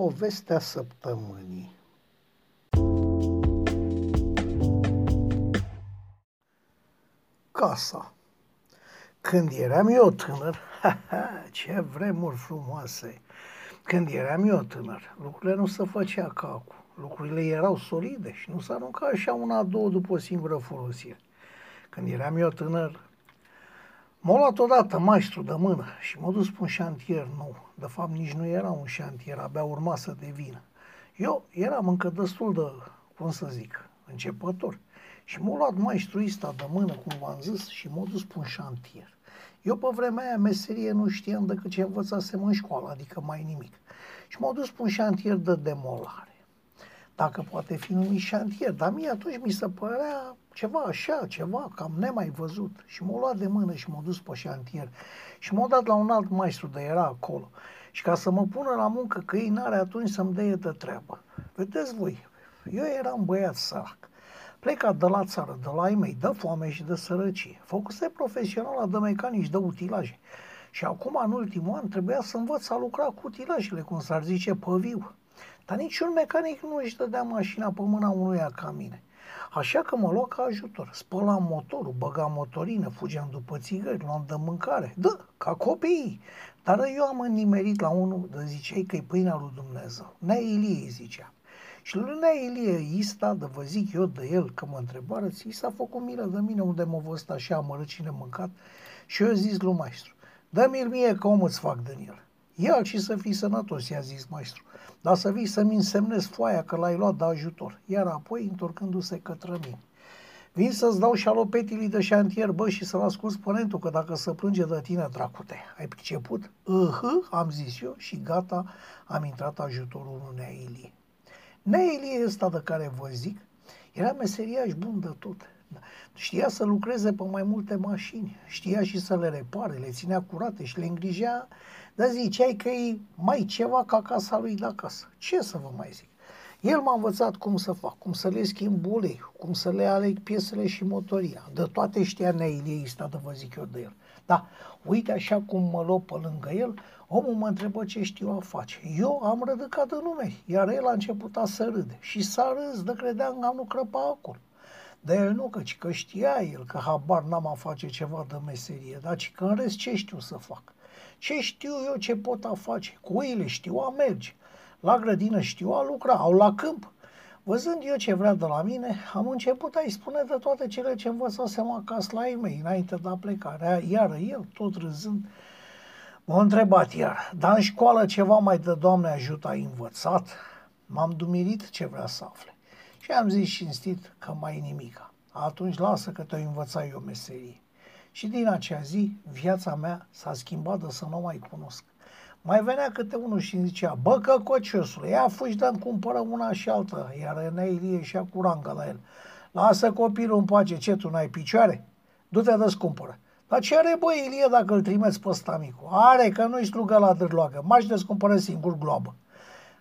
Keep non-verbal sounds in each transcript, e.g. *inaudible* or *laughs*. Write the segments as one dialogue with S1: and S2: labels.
S1: povestea săptămânii. Casa Când eram eu tânăr, *laughs* ha, ha, ce vremuri frumoase! Când eram eu tânăr, lucrurile nu se făcea ca acum. Lucrurile erau solide și nu s-a aruncat așa una, două după o singură folosire. Când eram eu tânăr, M-a luat odată maestru de mână și m-a dus pe un șantier nou. De fapt, nici nu era un șantier, abia urma să devină. Eu eram încă destul de, cum să zic, începător. Și m-a luat maestru ăsta de mână, cum v-am zis, și m-a dus pe un șantier. Eu pe vremea aia meserie nu știam decât ce învățasem în școală, adică mai nimic. Și m-a dus pe un șantier de demolare dacă poate fi numit șantier, dar mie atunci mi se părea ceva așa, ceva cam nemai văzut. Și m-a luat de mână și m-a dus pe șantier și m-a dat la un alt maestru de era acolo. Și ca să mă pună la muncă, că ei n-are atunci să-mi dea de treabă. Vedeți voi, eu eram băiat sărac. Plecat de la țară, de la ei mei, de foame și de sărăcie. Făcuse profesional de mecanici, de utilaje. Și acum, în ultimul an, trebuia să învăț să lucra cu utilajele, cum s-ar zice, pe viu. Dar niciun mecanic nu își dădea mașina pe mâna unuia ca mine. Așa că mă lua ca ajutor. Spălam motorul, băgam motorină, fugeam după țigări, luam de mâncare. Da, ca copiii. Dar eu am înnimerit la unul de ziceai că e pâinea lui Dumnezeu. Nea Ilie zicea. Și lui Nea Ilie Ista, de vă zic eu de el, că mă întrebară, ți s-a făcut milă de mine unde mă văzut așa amărât și nemâncat. Și eu zis lui maestru, dă-mi-l mie că om îți fac din el. Ia și să fii sănătos, i-a zis maestru dar să vii să-mi însemnezi foaia că l-ai luat de ajutor. Iar apoi, întorcându-se către mine, vin să-ți dau șalopetii de șantier, bă, și să-l ascult ponentul, că dacă să plânge de tine, dracute, ai priceput? Uh, am zis eu și gata, am intrat ajutorul unei Ilie. Neilie ăsta de care vă zic, era meseriaș bun de tot. Știa să lucreze pe mai multe mașini, știa și să le repare, le ținea curate și le îngrijea dar ziceai că e mai ceva ca casa lui de acasă. Ce să vă mai zic? El m-a învățat cum să fac, cum să le schimb ulei, cum să le aleg piesele și motoria. De toate știa Neilie ăsta, de vă zic eu de el. Da, uite așa cum mă luă pe lângă el, omul mă întrebă ce știu a face. Eu am rădăcat de nume, iar el a început a să râde. Și s-a râs de credeam că am nu crăpa acolo. Dar el nu, căci că știa el că habar n-am a face ceva de meserie, dar ci că în rest ce știu să fac. Ce știu eu ce pot a face? Cu oile știu a merge. La grădină știu a lucra, au la câmp. Văzând eu ce vrea de la mine, am început a-i spune de toate cele ce învățasem acasă la ei mei, înainte de a pleca. Iar el, tot râzând, m-a întrebat iar, dar în școală ceva mai de Doamne ajută ai învățat? M-am dumirit ce vrea să afle. Și am zis cinstit că mai nimica. Atunci lasă că te-o învăța eu meserie. Și din acea zi, viața mea s-a schimbat de să nu mai cunosc. Mai venea câte unul și îmi zicea, bă, că cociosule, ia fugi de cumpără una și alta, iar Renea Ilie și cu ranga la el. Lasă copilul în pace, ce, tu n-ai picioare? Du-te de cumpără. Dar ce are, bă, Ilie, dacă îl trimeți pe stamicul? Are, că nu-i strugă la dârloagă. M-aș descumpără singur globă.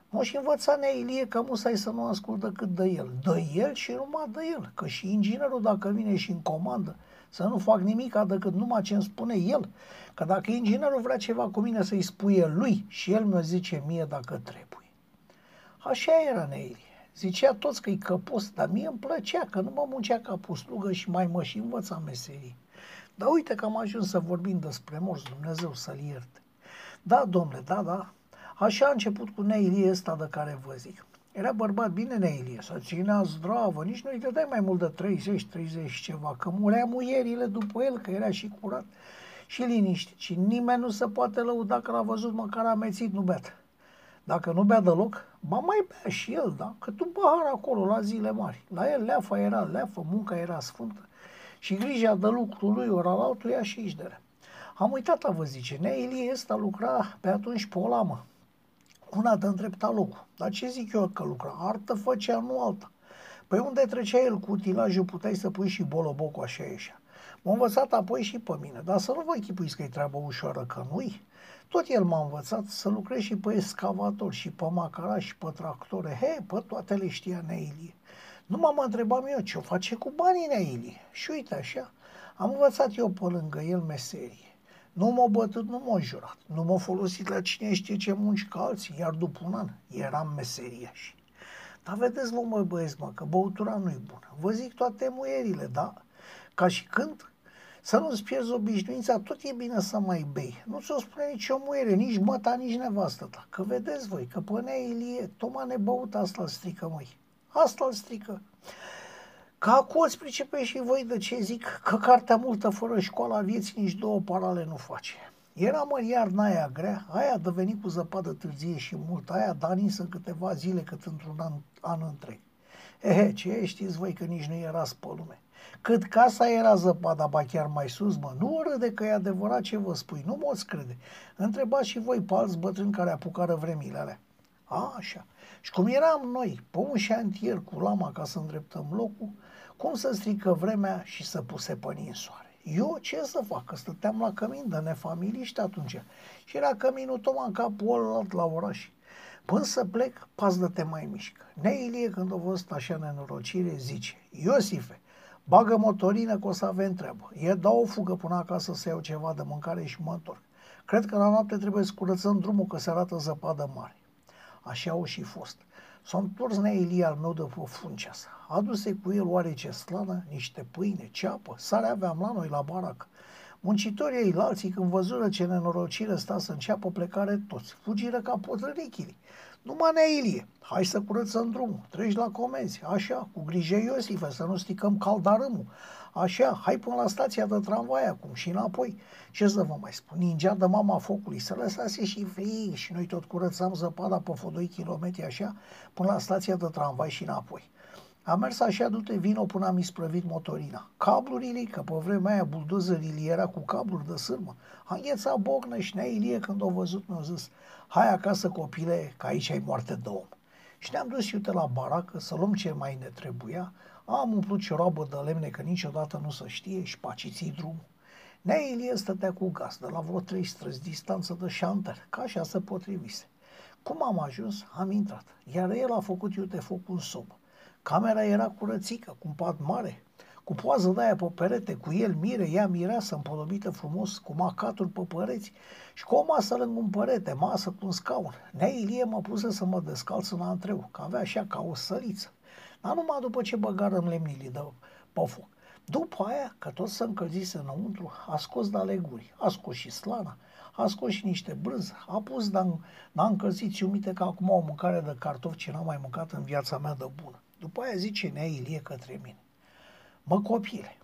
S1: Mă și învăța Nea Ilie că musai să nu ascult decât de el. De el și numai de el. Că și inginerul, dacă vine și în comandă, să nu fac nimic decât numai ce îmi spune el. Că dacă inginerul vrea ceva cu mine să-i spuie lui și el mi-o zice mie dacă trebuie. Așa era Neili. Zicea toți că e căpus, dar mie îmi plăcea că nu mă muncea ca puslugă și mai mă și învăța meserii. Dar uite că am ajuns să vorbim despre morți, Dumnezeu să-l ierte. Da, domnule, da, da. Așa a început cu Neili ăsta de care vă zic. Era bărbat bine Neilie, să ținea zdravă, nici nu-i dădeai mai mult de 30-30 ceva, că murea muierile după el, că era și curat și liniște. Și nimeni nu se poate lăuda că l-a văzut măcar amețit, nu beat. Dacă nu bea deloc, ba mai bea și el, da? Că tu pahar acolo, la zile mari. La el leafa era leafă, munca era sfântă. Și grija de lucru lui ora la altul ea și de Am uitat a vă zice, Nea Ilie ăsta lucra pe atunci pe o lamă una de îndrepta locul. Dar ce zic eu că lucra? Artă făcea, nu alta. Păi unde trecea el cu utilajul, puteai să pui și bolobocul așa ieșea. M-a învățat apoi și pe mine, dar să nu vă închipuiți că e treabă ușoară, că nu-i. Tot el m-a învățat să lucrez și pe excavator, și pe macaraș, și pe tractore. He, pe toate le știa Neilie. Nu m-am întrebat eu ce o face cu banii Neilie. Și uite așa, am învățat eu pe lângă el meserie. Nu m-a bătut, nu m-a jurat, nu m-a folosit la cine știe ce munci ca alții, iar după un an eram meseriași. Dar vedeți, vă mă băieți, mă, că băutura nu-i bună. Vă zic toate muierile, da? Ca și când să nu-ți pierzi obișnuința, tot e bine să mai bei. Nu ți-o spune nici o muiere, nici măta, nici nevastă ta. Că vedeți voi, că până Ilie, tocmai nebăut asta îl strică, măi. Asta îl strică. Ca acum îți pricepe și voi de ce zic că cartea multă fără școala vieții nici două parale nu face. Era mă iarna aia grea, aia de venit cu zăpadă târzie și mult, aia danis în câteva zile cât într-un an, an întreg. Ehe, ce știți voi că nici nu era pe lume. Cât casa era zăpada, ba chiar mai sus, mă, nu râde că e adevărat ce vă spui, nu mă crede. Întrebați și voi pe alți bătrâni care apucară vremile alea. A, așa. Și cum eram noi, pe un șantier cu lama ca să îndreptăm locul, cum să strică vremea și să puse păni în soare. Eu ce să fac? Că stăteam la cămin de nefamiliști atunci. Și era căminul tocmai în capul ălalt la oraș. Până să plec, pas de te mai mișcă. Neilie, când a văzut așa nenorocire, zice, Iosife, bagă motorină că o să avem treabă. E dau o fugă până acasă să iau ceva de mâncare și mă întorc. Cred că la noapte trebuie să curățăm drumul că se arată zăpadă mare. Așa au și fost. S-a întors Neilie al meu de pe Funceasa. Aduse cu el oarece slană, niște pâine, ceapă, sare aveam la noi la barac. Muncitorii ei alții, când văzură ce nenorocire sta să înceapă plecare toți, fugiră ca potrărichile. Numai Ilie, hai să curățăm drumul, treci la comenzi, așa, cu grijă Iosife, să nu sticăm caldarâmul, așa, hai până la stația de tramvai acum și înapoi. Ce să vă mai spun, ningea de mama focului, să lăsase și frig și noi tot curățam zăpada pe 2 km așa, până la stația de tramvai și înapoi. Am mers așa du-te vino până am isprăvit motorina. Cablurile, că pe vremea aia buldozările era cu cabluri de sârmă. A înghețat Bocnă și Ilie când au văzut mi-au zis, hai acasă copile, că aici ai moarte de om. Și ne-am dus iute la baracă să luăm ce mai ne trebuia. Am umplut ciorabă de lemne că niciodată nu se știe și paciții drumul. Nea Ilie stătea cu gaz de la vreo trei străzi distanță de șanter, ca așa se potrivise. Cum am ajuns, am intrat, iar el a făcut iute foc în sobă. Camera era curățică, cu un pat mare, cu poază de aia pe perete, cu el mire, ea mireasă împodobită frumos, cu macaturi pe păreți și cu o masă lângă un perete, masă cu un scaun. Nea Ilie mă puse să mă descalț în antreu, că avea așa ca o săliță. Dar numai după ce băgarăm lemnile de pe foc. După aia, că tot să încălzise înăuntru, a scos de aleguri, a scos și slana, a scos și niște brânză, a pus, dar n-a încălzit iumite că acum o mâncare de cartofi ce n-am mai mâncat în viața mea de bună. După aia zice Nea Ilie către mine. Mă copile,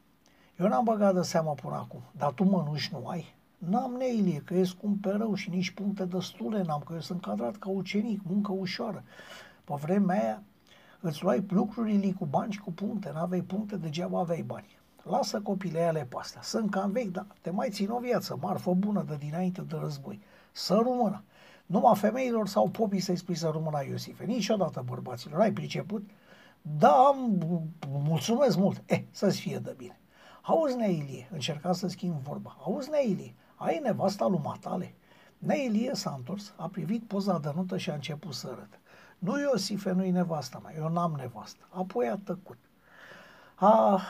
S1: eu n-am băgat de seamă până acum, dar tu mănuși nu ai? N-am Neilie, că e scump pe rău și nici puncte destule n-am, că eu sunt cadrat ca ucenic, muncă ușoară. Pe vremea aia îți luai lucrurile cu bani și cu puncte, n-aveai puncte, degeaba aveai bani. Lasă copile ale pe astea, sunt cam vechi, dar te mai țin o viață, marfă bună de dinainte de război. Să rămână. Numai femeilor sau popii să-i spui să rămână Iosife. Niciodată bărbaților. Ai priceput? Da, am, mulțumesc mult. Eh, să-ți fie de bine. Auzi, Neilie, încerca să schimb vorba. Auzi, Neilie, ai nevasta lui Matale? Neilie s-a întors, a privit poza de nută și a început să râd. Nu Iosife, nu-i nevasta mea, eu n-am nevastă. Apoi a tăcut. A,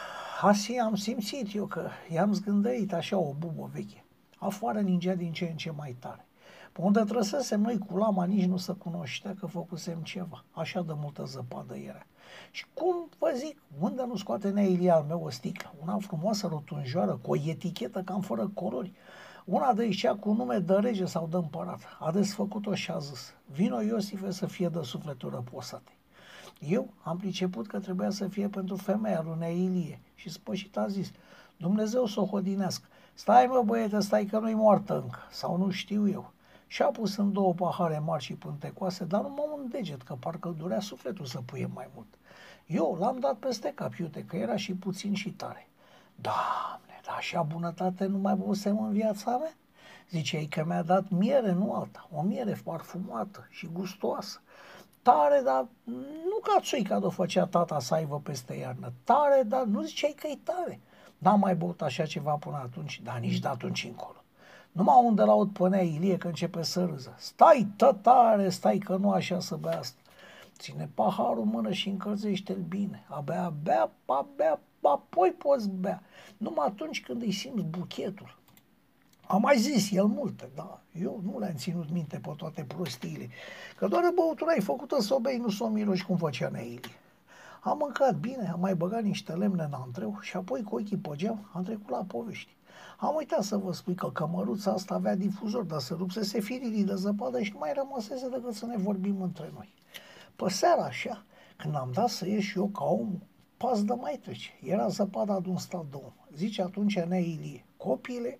S1: asi am simțit eu că i-am zgândărit așa o bubă veche. Afoară ningea din ce în ce mai tare. Pe unde trăsesem noi cu lama nici nu se cunoștea că făcusem ceva. Așa de multă zăpadă era. Și cum vă zic, unde nu scoate Neilia al meu o sticlă? Una frumoasă rotunjoară, cu o etichetă cam fără colori. Una de aici cu nume de rege sau de împărat. A desfăcut-o și a zis, vino Iosife să fie de sufletul răposate. Eu am priceput că trebuia să fie pentru femeia lui Neilie și spășit a zis, Dumnezeu să o hodinească. Stai mă băiete, stai că nu-i moartă încă, sau nu știu eu. Și a pus în două pahare mari și pântecoase, dar numai un deget, că parcă durea sufletul să puie mai mult. Eu l-am dat peste cap, iute, că era și puțin și tare. Doamne, dar așa bunătate nu mai băusem în viața mea? Ziceai că mi-a dat miere, nu alta, o miere parfumată și gustoasă. Tare, dar nu ca țuica de făcea tata să aibă peste iarnă. Tare, dar nu ziceai că e tare. N-am mai băut așa ceva până atunci, dar nici de atunci încolo. Numai unde la aud pânea Ilie că începe să râză. Stai tătare, stai că nu așa să bea asta. Ține paharul în mână și încălzește-l bine. Abia bea, abia, apoi poți bea. Numai atunci când îi simți buchetul. Am mai zis el multe, da. Eu nu le-am ținut minte pe toate prostiile. Că doar băutura ai făcută să o bei, nu să o miroși cum făcea Neili. Am mâncat bine, am mai băgat niște lemne în antreu și apoi cu ochii pe geam am trecut la povești. Am uitat să vă spui că cămăruța asta avea difuzor, dar să rupsese firirii de zăpadă și nu mai rămăsese decât să ne vorbim între noi. Pe seara așa, când am dat să ies și eu ca om, pas de mai trece. Era zăpada de un stat de om. Zice atunci Nea Ilie, copile,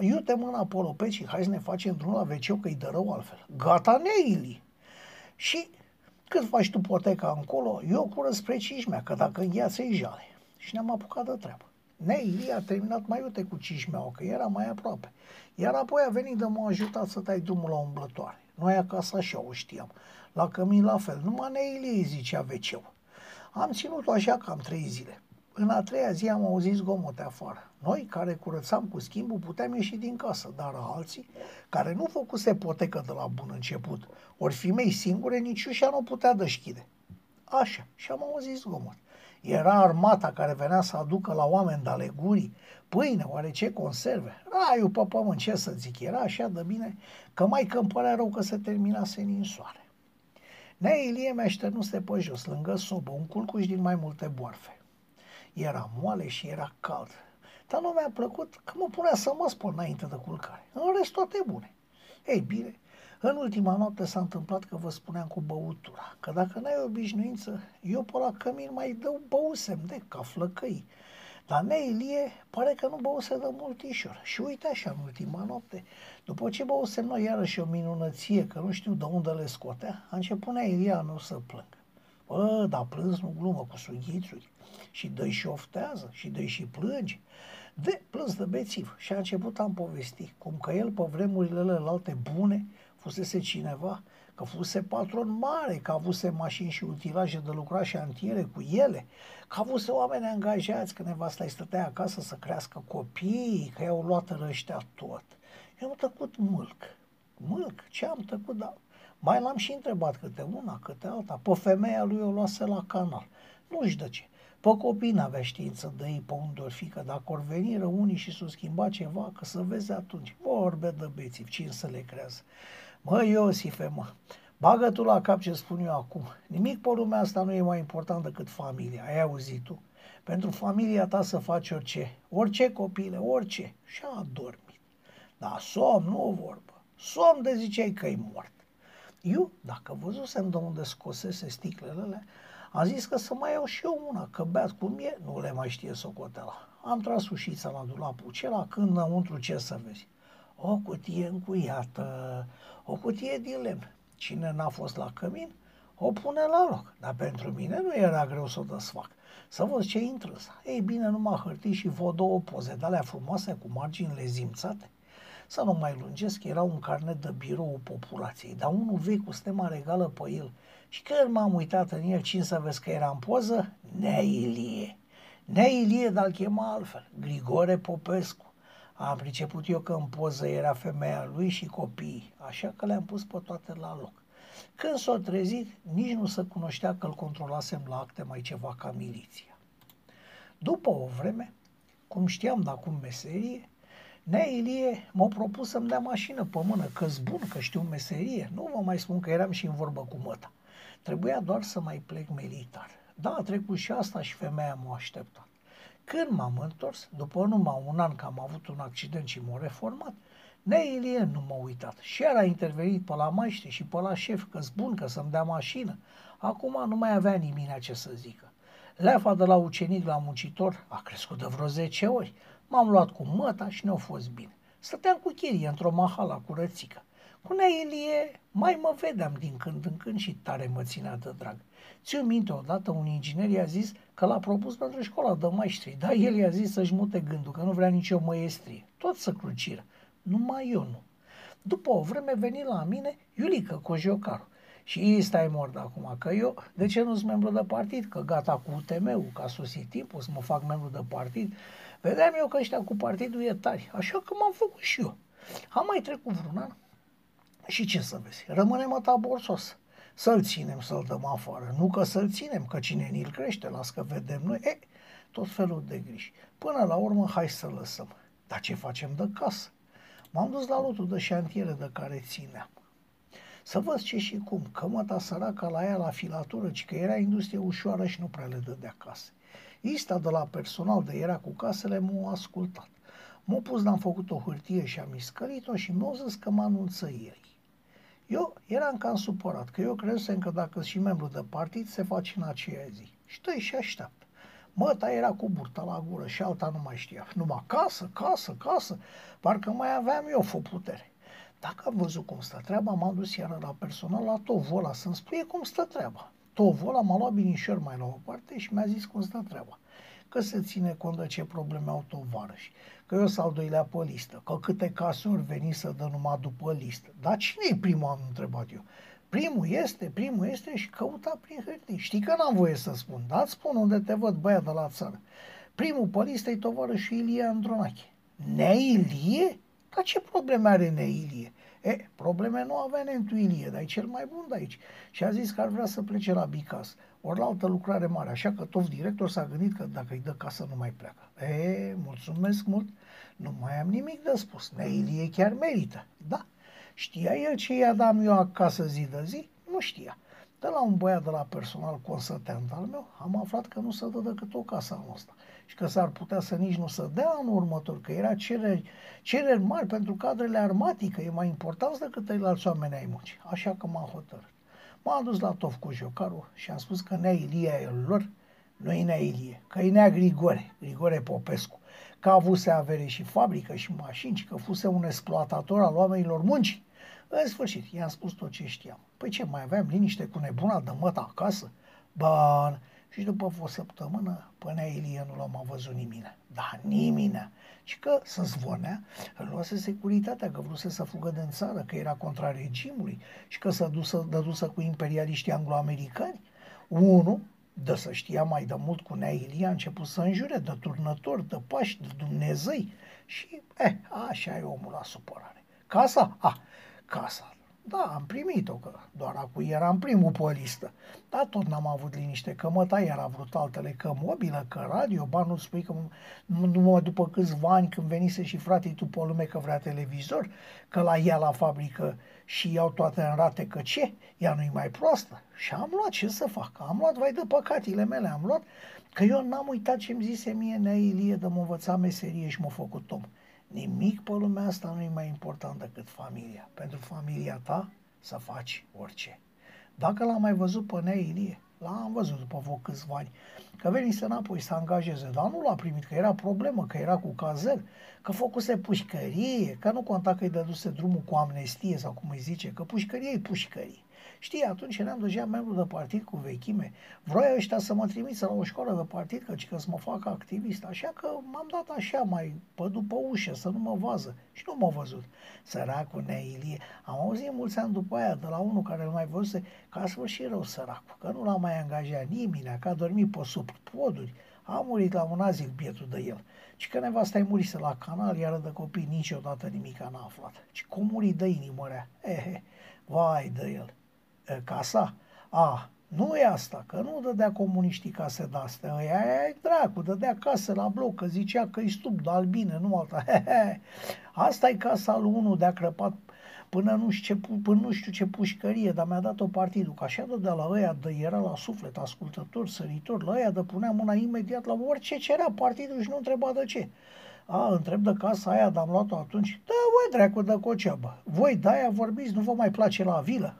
S1: iute mâna pe peci, hai să ne facem drumul la wc că-i dă rău altfel. Gata, Ilie. Și cât faci tu poteca încolo, eu curăț spre Cismea, că dacă îngheață-i jale. Și ne-am apucat de treabă. Nei, a terminat mai uite cu Cismea, că era mai aproape. Iar apoi a venit de m-a ajutat să tai drumul la umblătoare. Noi acasă așa o știam. La cămin la fel. Numai Neilie zicea wc Am ținut-o așa cam trei zile. În a treia zi am auzit zgomote afară. Noi, care curățam cu schimbul, puteam ieși din casă, dar alții, care nu făcuse potecă de la bun început, ori femei singure, nici ușa nu putea deschide. Așa, și am auzit zgomot. Era armata care venea să aducă la oameni de alegurii, pâine, oarece conserve. Raiul pe pământ, ce să zic, era așa de bine că mai că îmi părea rău că se terminase în soare. Nea Ilie mi-a pe jos, lângă sobă, un culcuș din mai multe boarfe. Era moale și era cald. Dar nu mi-a plăcut că mă punea să mă spun înainte de culcare. În rest toate bune. Ei bine, în ultima noapte s-a întâmplat că vă spuneam cu băutura, că dacă n-ai obișnuință, eu pe la cămin mai dau băusem de ca flăcăi. Dar Neilie pare că nu băuse de multișor. Și uite așa, în ultima noapte, după ce băusem noi iarăși o minunăție, că nu știu de unde le scotea, a început Neilia nu să plâng. Bă, dar plâns nu glumă cu sughițuri. Și dă și oftează, și dă și plânge. De plâns de bețiv. Și a început am povesti cum că el pe vremurile alte bune fusese cineva, că fuse patron mare, că avuse mașini și utilaje de lucra și antiere cu ele, că avuse oameni angajați, că nevasta îi stătea acasă să crească copii, că i-au luat răștea tot. Eu am tăcut mulc. Mulc? Ce am tăcut? Da. Mai l-am și întrebat câte una, câte alta. Pe femeia lui o luase la canal. Nu știu de ce. Pe copii n-avea știință de ei pe unde ori fi, că dacă or veni unii și s-o schimba ceva, că să vezi atunci. Vorbe de bețiv, cine să le creează. Mă, Iosife, mă, bagă tu la cap ce spun eu acum. Nimic pe lumea asta nu e mai important decât familia. Ai auzit tu? Pentru familia ta să faci orice. Orice copile, orice. Și a dormit. Dar somn, nu o vorbă. Somn de ziceai că e mort. Eu, dacă văzusem de unde scosese sticlele alea, am zis că să mai iau și eu una, că beat cum e, nu le mai știe socotela. Am tras ușița la dulapul acela, când înăuntru ce să vezi? O cutie încuiată, o cutie din lemn. Cine n-a fost la cămin, o pune la loc. Dar pentru mine nu era greu să o desfac. Să văd ce intră Ei bine, numai hârtii și vă două poze de alea frumoase cu marginile zimțate. Să nu mai lungesc, era un carnet de birou populației, dar unul vechi cu stema regală pe el. Și când m-am uitat în el, cine să vezi că era în poză? Nea Ilie. Nea Ilie, dar îl chema altfel, Grigore Popescu. Am priceput eu că în poză era femeia lui și copiii, așa că le-am pus pe toate la loc. Când s-a trezit, nici nu se cunoștea că îl controlasem la acte mai ceva ca miliția. După o vreme, cum știam de acum meserie, Nea Ilie m-a propus să-mi dea mașină pe mână, că bun, că știu meserie. Nu vă mai spun că eram și în vorbă cu măta. Trebuia doar să mai plec militar. Da, a trecut și asta și femeia m-a așteptat. Când m-am întors, după numai un an că am avut un accident și m-a reformat, Neilie nu m-a uitat. Și el a intervenit pe la maște și pe la șef că bun că să-mi dea mașină. Acum nu mai avea nimic ce să zică. Leafa de la ucenic la muncitor a crescut de vreo 10 ori. M-am luat cu măta și ne-a fost bine. Stăteam cu chirie într-o mahala cu rățică. Cu Neilie mai mă vedeam din când în când și tare mă ținea de drag. Ți-o minte odată un inginer i-a zis că l-a propus pentru școala de maestri, dar el i-a zis să-și mute gândul, că nu vrea nicio măiestrie. Tot să cruciră. Numai eu nu. După o vreme veni la mine Iulică Cojiocaru. Și stai mort acum, că eu, de ce nu sunt membru de partid? Că gata cu UTM-ul, că a sosit timpul să mă fac membru de partid. Vedeam eu că ăștia cu partidul e tari, așa că m-am făcut și eu. Am mai trecut vreun an și ce să vezi, rămânem ăta borsos. Să-l ținem, să-l dăm afară. Nu că să-l ținem, că cine ni-l crește, las că vedem noi. E, tot felul de griji. Până la urmă, hai să lăsăm. Dar ce facem de casă? M-am dus la lotul de șantiere de care țineam. Să văd ce și cum, că măta săraca la ea la filatură, ci că era industrie ușoară și nu prea le dădea case. Ista de la personal de era cu casele m-a ascultat. M-a pus, l-am făcut o hârtie și am iscărit-o și mi-a zis că mă anunță ei. Eu eram cam supărat, că eu credusem că dacă și membru de partid se face în aceea zi. Și tăi și așteaptă. Măta era cu burta la gură și alta nu mai știa. Numai casă, casă, casă. Parcă mai aveam eu fă putere. Dacă am văzut cum stă treaba, m-am dus iară la personal, la Tovola, să-mi spune cum stă treaba. Tovola m-a luat binișor mai la o parte și mi-a zis cum stă treaba. Că se ține cont de ce probleme au tovarăși, că eu sunt al doilea pe listă, că câte casuri veni să dă numai după listă. Dar cine e primul, am întrebat eu. Primul este, primul este și căuta prin hârtii. Știi că n-am voie să spun, dar spun unde te văd, băiat de la țară. Primul pe listă e tovarășul Ilie Andronache. Neilie? Dar ce probleme are Neilie? E, probleme nu avea Nentu Ilie, dar e cel mai bun de aici. Și a zis că ar vrea să plece la Bicas, ori la altă lucrare mare. Așa că tot director s-a gândit că dacă îi dă casă nu mai pleacă. E, mulțumesc mult, nu mai am nimic de spus. Neilie chiar merită. Da, Știa el ce i-a dat eu acasă zi de zi? Nu știa. De la un băiat de la personal consăteant al meu, am aflat că nu se dă decât o casă anul ăsta și că s-ar putea să nici nu se dea anul următor, că era cereri, cereri mari pentru cadrele armatică, e mai important decât alți oameni ai muncii. Așa că m-am hotărât. M-am dus la Tof cu jocarul și am spus că Nea Ilie e lor, nu e Nea Ilie, că e Nea Grigore, Grigore Popescu, că avuse avere și fabrică și mașini, și că fuse un exploatator al oamenilor muncii în sfârșit, i-am spus tot ce știam. Păi ce, mai aveam liniște cu nebuna de măta acasă? Bun. Și după o săptămână, până Ilie nu l-am văzut nimeni. Da, nimeni. Și că să zvonea, îl luase securitatea, că vruse să fugă din țară, că era contra regimului și că s-a dusă, dădusă cu imperialiștii anglo-americani. Unu, de să știa mai de mult cu Nea Ilie, a început să înjure de turnători, de pași, de Dumnezei. Și, eh, așa e omul la supărare. Casa? Ah, casa. Da, am primit-o, că doar acum eram primul pe listă. Dar tot n-am avut liniște, că măta era vrut altele, că mobilă, că radio, ba nu spui că numai după câțiva ani când venise și fratei tu pe lume că vrea televizor, că la ea la fabrică și iau toate în rate, că ce? Ea nu-i mai proastă. Și am luat, ce să fac? Am luat, vai de păcatile mele, am luat, că eu n-am uitat ce-mi zise mie Nea Ilie de mă învăța meserie și m-a făcut om. Nimic pe lumea asta nu e mai important decât familia. Pentru familia ta să faci orice. Dacă l-am mai văzut pe Nea Ilie, l-am văzut după vreo câțiva ani, că venise înapoi să angajeze, dar nu l-a primit, că era problemă, că era cu cazer, că făcuse pușcărie, că nu conta că îi dăduse drumul cu amnestie sau cum îi zice, că pușcărie e pușcărie. Știi, atunci eram deja membru de partid cu vechime. Vroia ăștia să mă trimită la o școală de partid, căci că să mă fac activist. Așa că m-am dat așa mai pe după ușă, să nu mă vază. Și nu m-a văzut. Săracul Neilie. Am auzit mulți ani după aia de la unul care îl mai văzuse că a sfârșit rău săracul, că nu l-a mai angajat nimeni, că a dormit pe sub poduri. A murit la un azic bietul de el. Și că nevasta i murise la canal, iar de copii niciodată nimic n-a aflat. Și cum muri de inimă rea. Ehe, vai de el casa. A, nu e asta, că nu dădea comuniștii case de-astea, ăia e dracu, dădea case la bloc, că zicea că e stup de albine, nu alta. *laughs* Asta e casa lui unul de-a crăpat până nu, știu ce, până nu știu ce pușcărie, dar mi-a dat-o partidul, că așa dădea la ăia, de era la suflet, ascultător, săritor, la ăia de punea mâna imediat la orice cerea partidul și nu întreba de ce. A, întreb de casa aia, dar am luat-o atunci. Da, voi dracu de coceabă. Voi de-aia vorbiți, nu vă mai place la vilă?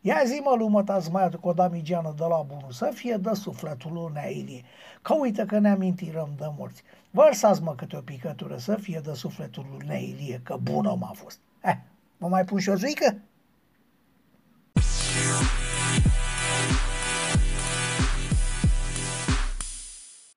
S1: Ia zi mă, lumă, tați mai cu o damigeană de la bunul, să fie de sufletul lui Neilie. Că uite că ne amintirăm de morți. Vărsați mă câte o picătură, să fie de sufletul lui Neilie, că bună m-a fost. Eh, mă mai pun și o zuică?